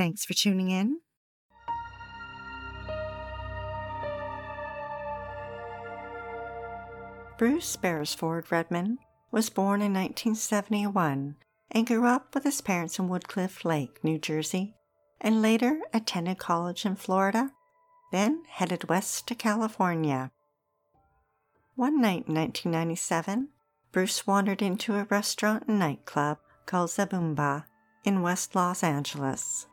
Thanks for tuning in. Bruce Beresford Redman was born in 1971 and grew up with his parents in Woodcliff Lake, New Jersey, and later attended college in Florida, then headed west to California. One night in 1997, Bruce wandered into a restaurant and nightclub called Zabumba in West Los Angeles.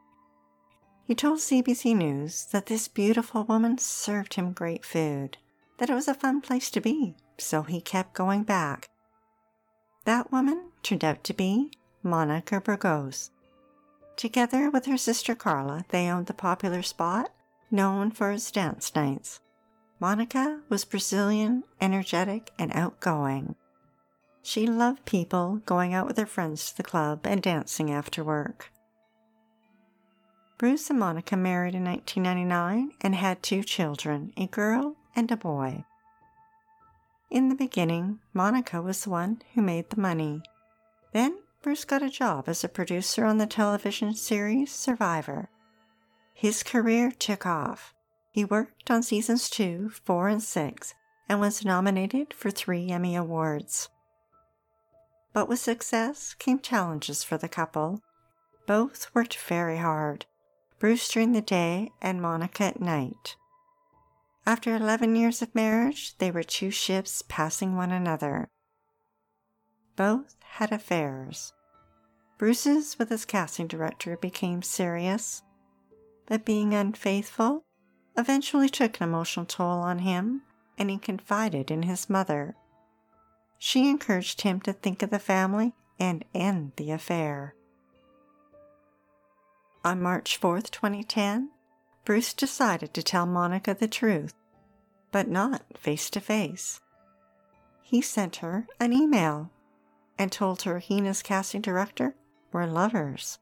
He told CBC News that this beautiful woman served him great food, that it was a fun place to be, so he kept going back. That woman turned out to be Monica Burgos. Together with her sister Carla, they owned the popular spot known for its dance nights. Monica was Brazilian, energetic, and outgoing. She loved people, going out with her friends to the club, and dancing after work. Bruce and Monica married in 1999 and had two children, a girl and a boy. In the beginning, Monica was the one who made the money. Then Bruce got a job as a producer on the television series Survivor. His career took off. He worked on seasons 2, 4, and 6 and was nominated for three Emmy Awards. But with success came challenges for the couple. Both worked very hard. Bruce during the day, and Monica at night. After 11 years of marriage, they were two ships passing one another. Both had affairs. Bruce's with his casting director became serious, but being unfaithful eventually took an emotional toll on him, and he confided in his mother. She encouraged him to think of the family and end the affair. On March 4, 2010, Bruce decided to tell Monica the truth, but not face to face. He sent her an email and told her he and his casting director were lovers.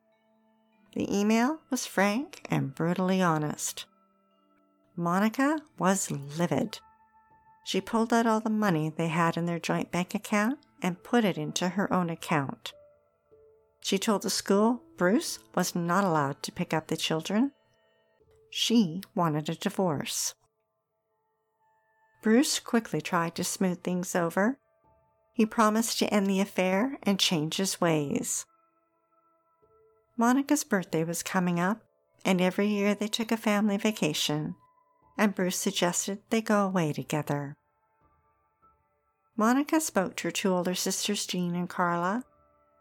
The email was frank and brutally honest. Monica was livid. She pulled out all the money they had in their joint bank account and put it into her own account. She told the school Bruce was not allowed to pick up the children. She wanted a divorce. Bruce quickly tried to smooth things over. He promised to end the affair and change his ways. Monica's birthday was coming up, and every year they took a family vacation, and Bruce suggested they go away together. Monica spoke to her two older sisters, Jean and Carla,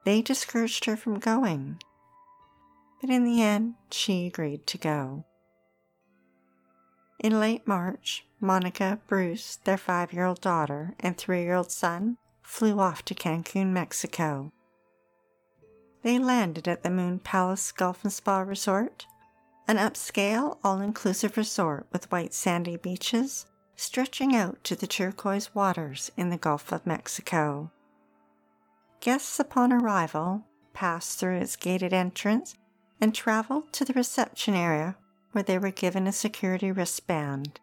they discouraged her from going. But in the end, she agreed to go. In late March, Monica, Bruce, their five year old daughter, and three year old son flew off to Cancun, Mexico. They landed at the Moon Palace Golf and Spa Resort, an upscale, all inclusive resort with white sandy beaches stretching out to the turquoise waters in the Gulf of Mexico. Guests upon arrival passed through its gated entrance and traveled to the reception area where they were given a security wristband.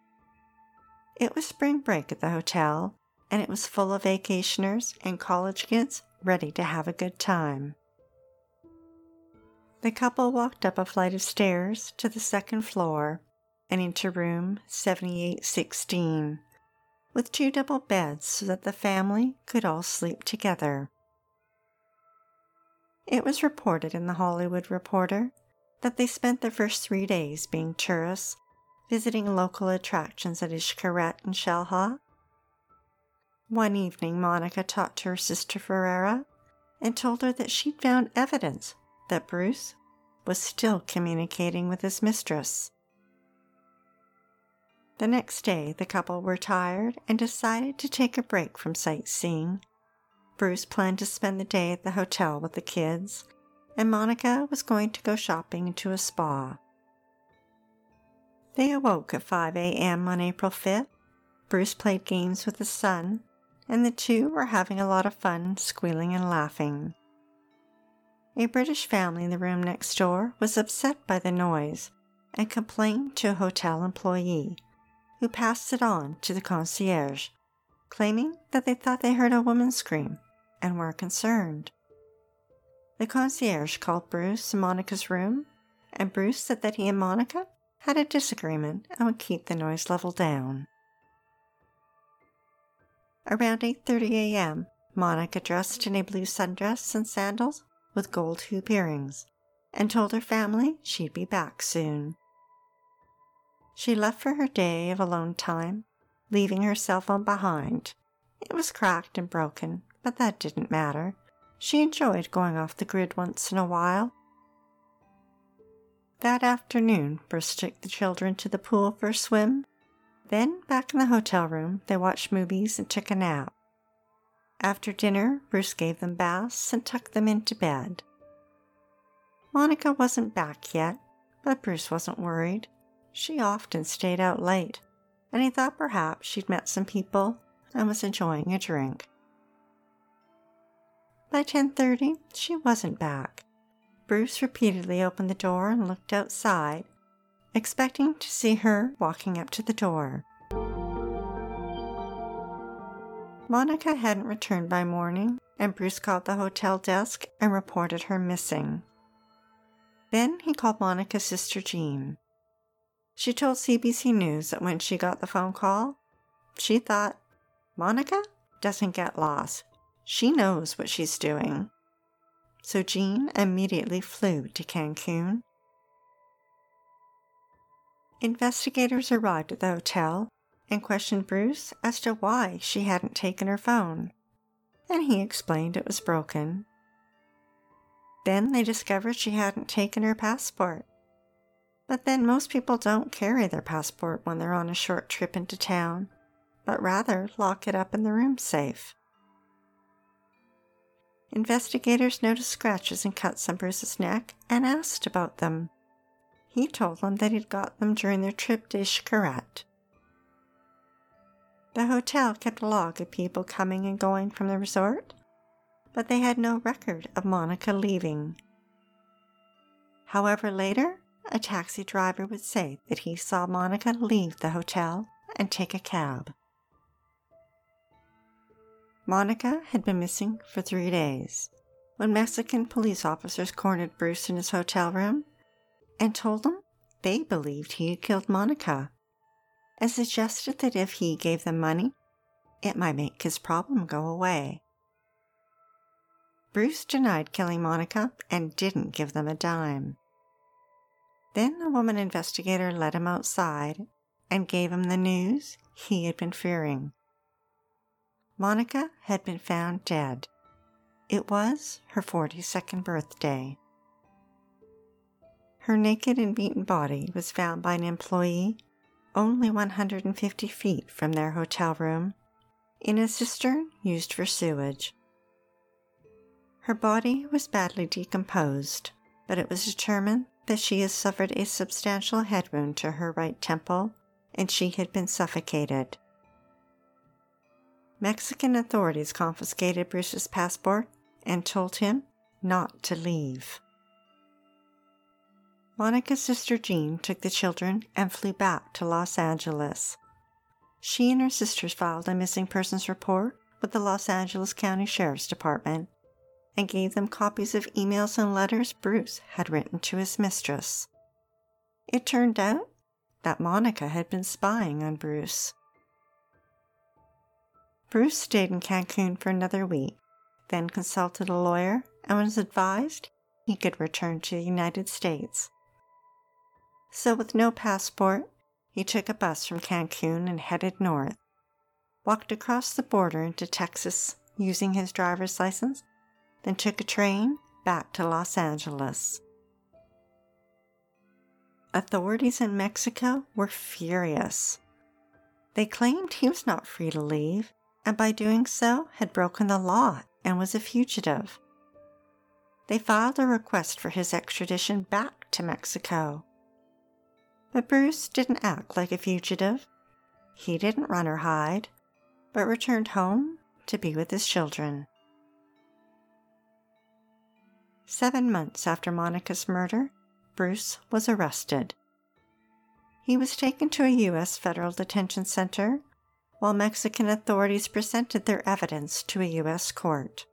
It was spring break at the hotel, and it was full of vacationers and college kids ready to have a good time. The couple walked up a flight of stairs to the second floor and into room 7816, with two double beds so that the family could all sleep together. It was reported in the Hollywood Reporter that they spent their first three days being tourists, visiting local attractions at Xcaret and Xel-Há. One evening, Monica talked to her sister Ferreira and told her that she'd found evidence that Bruce was still communicating with his mistress. The next day, the couple were tired and decided to take a break from sightseeing Bruce planned to spend the day at the hotel with the kids, and Monica was going to go shopping to a spa. They awoke at 5 a.m. on April 5th. Bruce played games with his son, and the two were having a lot of fun squealing and laughing. A British family in the room next door was upset by the noise and complained to a hotel employee, who passed it on to the concierge, claiming that they thought they heard a woman scream and were concerned. The concierge called Bruce in Monica's room, and Bruce said that he and Monica had a disagreement and would keep the noise level down. Around 8:30 a.m., Monica dressed in a blue sundress and sandals with gold hoop earrings and told her family she'd be back soon. She left for her day of alone time, leaving her cell phone behind. It was cracked and broken, but that didn't matter. She enjoyed going off the grid once in a while. That afternoon, Bruce took the children to the pool for a swim. Then, back in the hotel room, they watched movies and took a nap. After dinner, Bruce gave them baths and tucked them into bed. Monica wasn't back yet, but Bruce wasn't worried. She often stayed out late, and he thought perhaps she'd met some people and was enjoying a drink. By 10:30, she wasn't back. Bruce repeatedly opened the door and looked outside, expecting to see her walking up to the door. Monica hadn't returned by morning, and Bruce called the hotel desk and reported her missing. Then he called Monica's sister Jean. She told CBC News that when she got the phone call, she thought, Monica doesn't get lost. She knows what she's doing. So Jean immediately flew to Cancun. Investigators arrived at the hotel and questioned Bruce as to why she hadn't taken her phone, and he explained it was broken. Then they discovered she hadn't taken her passport. But then most people don't carry their passport when they're on a short trip into town, but rather lock it up in the room safe. Investigators noticed scratches and cuts on Bruce's neck and asked about them. He told them that he'd got them during their trip to Xcaret. The hotel kept a log of people coming and going from the resort, but they had no record of Monica leaving. However, later, a taxi driver would say that he saw Monica leave the hotel and take a cab. Monica had been missing for three days when Mexican police officers cornered Bruce in his hotel room and told him they believed he had killed Monica and suggested that if he gave them money, it might make his problem go away. Bruce denied killing Monica and didn't give them a dime. Then a woman investigator led him outside and gave him the news he had been fearing. Monica had been found dead. It was her 42nd birthday. Her naked and beaten body was found by an employee only 150 feet from their hotel room in a cistern used for sewage. Her body was badly decomposed, but it was determined that she had suffered a substantial head wound to her right temple and she had been suffocated. Mexican authorities confiscated Bruce's passport and told him not to leave. Monica's sister Jean took the children and flew back to Los Angeles. She and her sisters filed a missing persons report with the Los Angeles County Sheriff's Department and gave them copies of emails and letters Bruce had written to his mistress. It turned out that Monica had been spying on Bruce. Bruce stayed in Cancun for another week, then consulted a lawyer and was advised he could return to the United States. So, with no passport, he took a bus from Cancun and headed north, walked across the border into Texas using his driver's license, then took a train back to Los Angeles. Authorities in Mexico were furious. They claimed he was not free to leave and by doing so had broken the law and was a fugitive. they filed a request for his extradition back to Mexico. But Bruce didn't act like a fugitive. He didn't run or hide, but returned home to be with his children. Seven months after Monica's murder, Bruce was arrested. He was taken to a U.S. federal detention center while Mexican authorities presented their evidence to a U.S. court.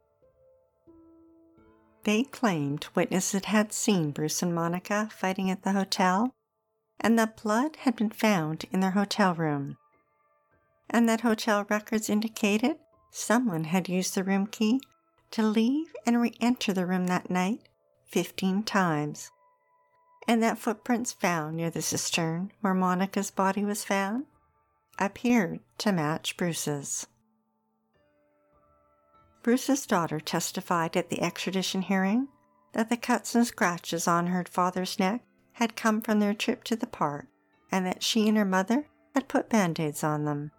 They claimed witnesses had seen Bruce and Monica fighting at the hotel and that blood had been found in their hotel room, and that hotel records indicated someone had used the room key to leave and re enter the room that night 15 times, and that footprints found near the cistern where Monica's body was found appeared to match Bruce's. Bruce's daughter testified at the extradition hearing that the cuts and scratches on her father's neck had come from their trip to the park and that she and her mother had put band aids on them.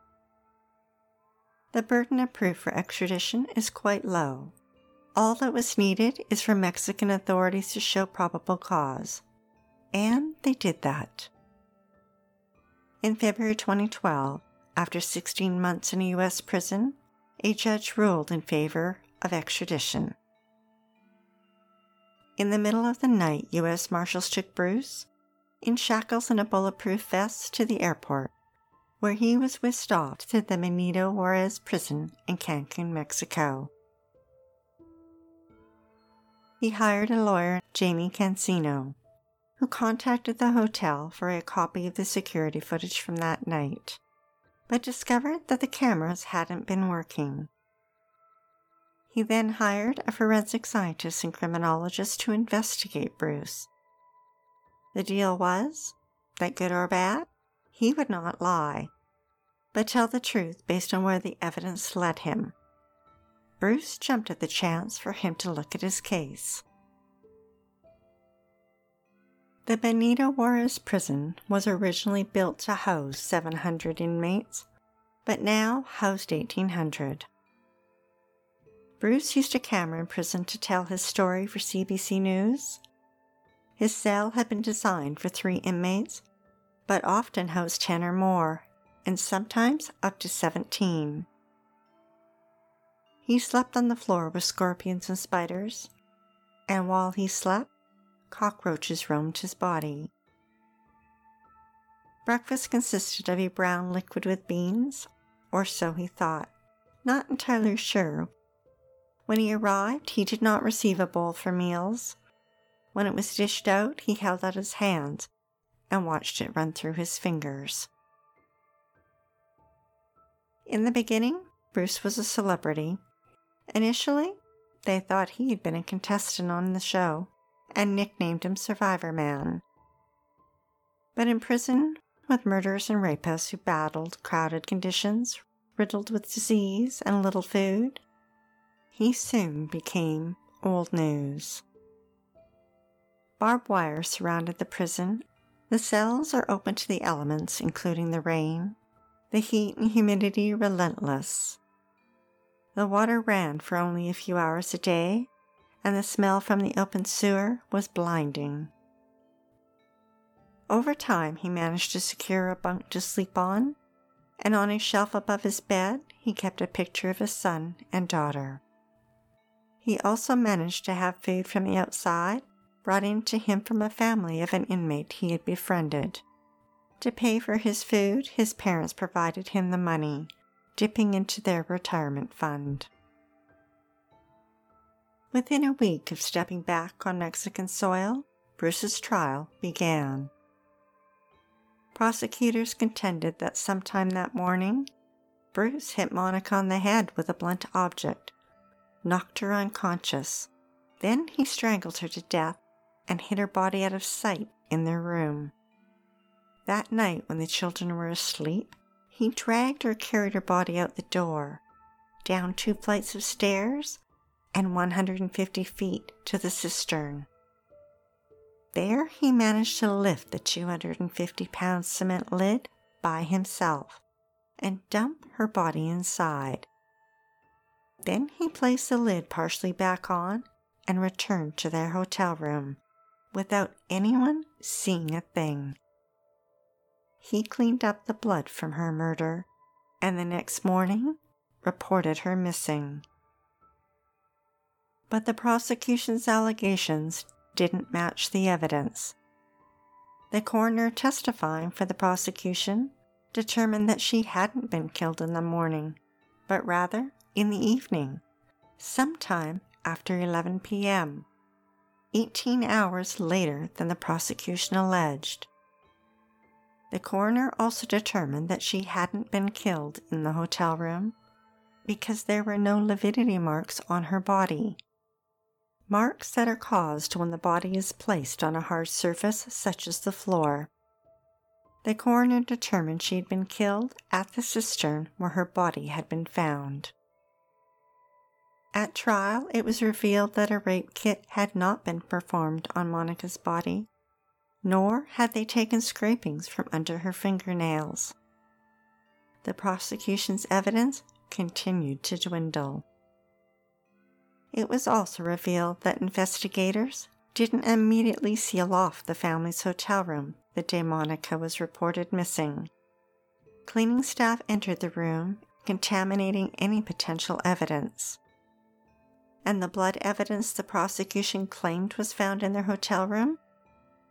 The burden of proof for extradition is quite low. All that was needed is for Mexican authorities to show probable cause. And they did that. In February 2012, after 16 months in a U.S. prison, a judge ruled in favor of extradition. In the middle of the night, U.S. Marshals took Bruce, in shackles and a bulletproof vest, to the airport, where he was whisked off to the Benito Juarez prison in Cancun, Mexico. He hired a lawyer, Jamie Cancino, who contacted the hotel for a copy of the security footage from that night, but discovered that the cameras hadn't been working. He then hired a forensic scientist and criminologist to investigate Bruce. The deal was that, good or bad, he would not lie, but tell the truth based on where the evidence led him. Bruce jumped at the chance for him to look at his case. The Benito Juarez prison was originally built to house 700 inmates, but now housed 1,800. Bruce used a camera in prison to tell his story for CBC News. His cell had been designed for three inmates, but often housed 10 or more, and sometimes up to 17. He slept on the floor with scorpions and spiders, and while he slept, cockroaches roamed his body. Breakfast consisted of a brown liquid with beans, or so he thought, not entirely sure. When he arrived, he did not receive a bowl for meals. When it was dished out, he held out his hand and watched it run through his fingers. In the beginning, Bruce was a celebrity. Initially, they thought he had been a contestant on the show and nicknamed him Survivor Man. But in prison, with murderers and rapists who battled crowded conditions, riddled with disease and little food, he soon became old news. Barbed wire surrounded the prison. The cells are open to the elements, including the rain, the heat and humidity relentless. The water ran for only a few hours a day, and the smell from the open sewer was blinding. Over time, he managed to secure a bunk to sleep on, and on a shelf above his bed, he kept a picture of his son and daughter. He also managed to have food from the outside brought in to him from a family of an inmate he had befriended. To pay for his food, his parents provided him the money, dipping into their retirement fund. Within a week of stepping back on Mexican soil, Bruce's trial began. Prosecutors contended that sometime that morning, Bruce hit Monica on the head with a blunt object, knocked her unconscious. Then he strangled her to death and hid her body out of sight in their room. That night, when the children were asleep, he dragged or carried her body out the door, down two flights of stairs, and 150 feet to the cistern. There he managed to lift the 250 pound cement lid by himself and dump her body inside. Then he placed the lid partially back on and returned to their hotel room without anyone seeing a thing. He cleaned up the blood from her murder and the next morning reported her missing. But the prosecution's allegations didn't match the evidence. The coroner testifying for the prosecution determined that she hadn't been killed in the morning, but rather in the evening, sometime after 11 p.m., 18 hours later than the prosecution alleged. The coroner also determined that she hadn't been killed in the hotel room because there were no lividity marks on her body. Marks that are caused when the body is placed on a hard surface such as the floor. The coroner determined she had been killed at the cistern where her body had been found. At trial, it was revealed that a rape kit had not been performed on Monica's body, nor had they taken scrapings from under her fingernails. The prosecution's evidence continued to dwindle. It was also revealed that investigators didn't immediately seal off the family's hotel room the day Monica was reported missing. Cleaning staff entered the room, contaminating any potential evidence. And the blood evidence the prosecution claimed was found in their hotel room?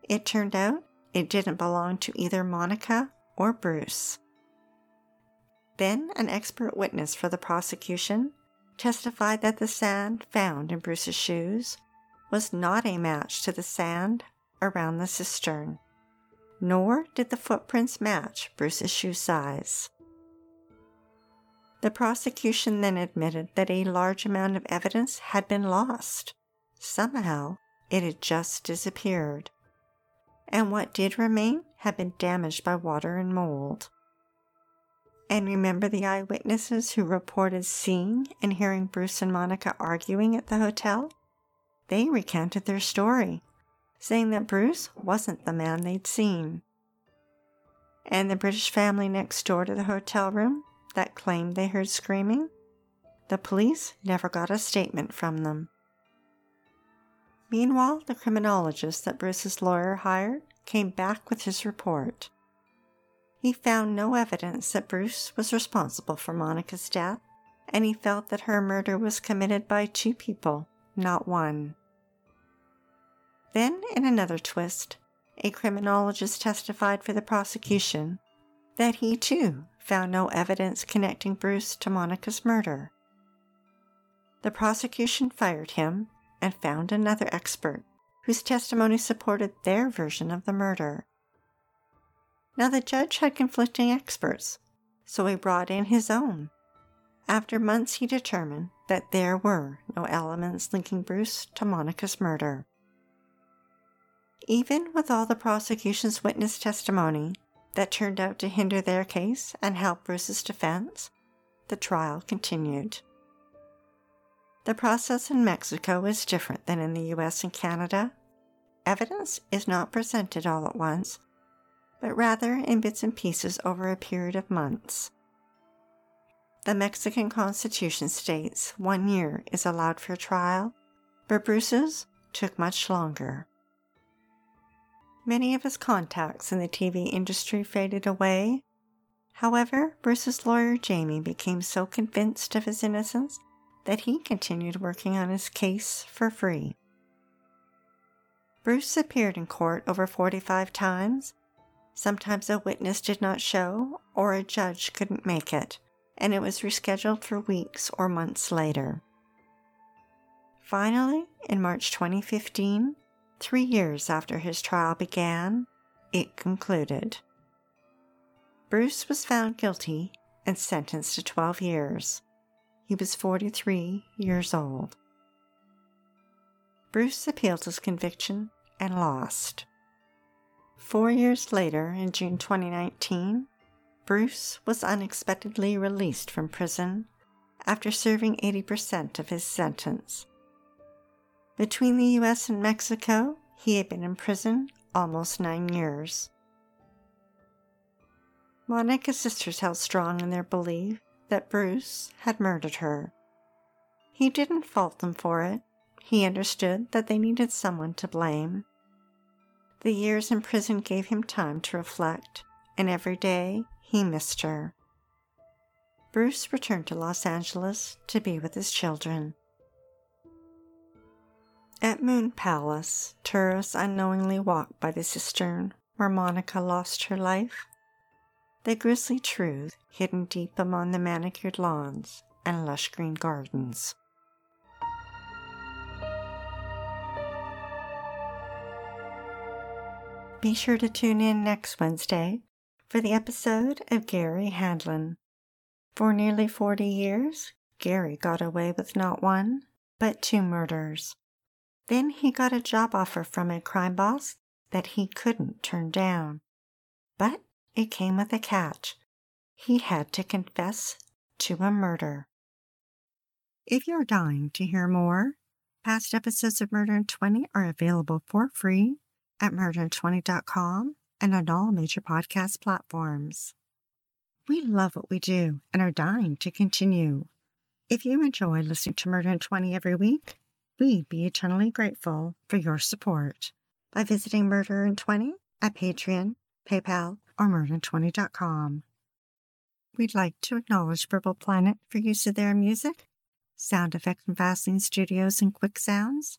It turned out it didn't belong to either Monica or Bruce. Then, an expert witness for the prosecution testified that the sand found in Bruce's shoes was not a match to the sand around the cistern, nor did the footprints match Bruce's shoe size. The prosecution then admitted that a large amount of evidence had been lost. Somehow, it had just disappeared. And what did remain had been damaged by water and mold. And remember the eyewitnesses who reported seeing and hearing Bruce and Monica arguing at the hotel? They recounted their story, saying that Bruce wasn't the man they'd seen. And the British family next door to the hotel room that claimed they heard screaming? The police never got a statement from them. Meanwhile, the criminologist that Bruce's lawyer hired came back with his report. He found no evidence that Bruce was responsible for Monica's death, and he felt that her murder was committed by two people, not one. Then, in another twist, a criminologist testified for the prosecution that he too found no evidence connecting Bruce to Monica's murder. The prosecution fired him and found another expert whose testimony supported their version of the murder. Now, the judge had conflicting experts, so he brought in his own. After months, he determined that there were no elements linking Bruce to Monica's murder. Even with all the prosecution's witness testimony that turned out to hinder their case and help Bruce's defense, the trial continued. The process in Mexico is different than in the US and Canada. Evidence is not presented all at once, but rather in bits and pieces over a period of months. The Mexican Constitution states one year is allowed for trial, but Bruce's took much longer. Many of his contacts in the TV industry faded away. However, Bruce's lawyer Jamie became so convinced of his innocence that he continued working on his case for free. Bruce appeared in court over 45 times Sometimes a witness did not show or a judge couldn't make it, and it was rescheduled for weeks or months later. Finally, in March 2015, three years after his trial began, it concluded. Bruce was found guilty and sentenced to 12 years. He was 43 years old. Bruce appealed his conviction and lost. Four years later, in June 2019, Bruce was unexpectedly released from prison after serving 80% of his sentence. Between the US and Mexico, he had been in prison almost nine years. Monica's sisters held strong in their belief that Bruce had murdered her. He didn't fault them for it. he understood that they needed someone to blame. The years in prison gave him time to reflect, and every day he missed her. Bruce returned to Los Angeles to be with his children. At Moon Palace, tourists unknowingly walk by the cistern where Monica lost her life. The grisly truth hidden deep among the manicured lawns and lush green gardens. Be sure to tune in next Wednesday for the episode of Gary Hadlin. For nearly 40 years, Gary got away with not one, but two murders. Then he got a job offer from a crime boss that he couldn't turn down. But it came with a catch. He had to confess to a murder. If you're dying to hear more, past episodes of Murder in 20 are available for free at murderin20.com and on all major podcast platforms. We love what we do and are dying to continue. If you enjoy listening to Murder in 20 every week, we'd be eternally grateful for your support by visiting Murder in 20 at Patreon, PayPal, or murderin20.com. We'd like to acknowledge Purple Planet for use of their music, sound effects from Vaseline Studios and Quick Sounds,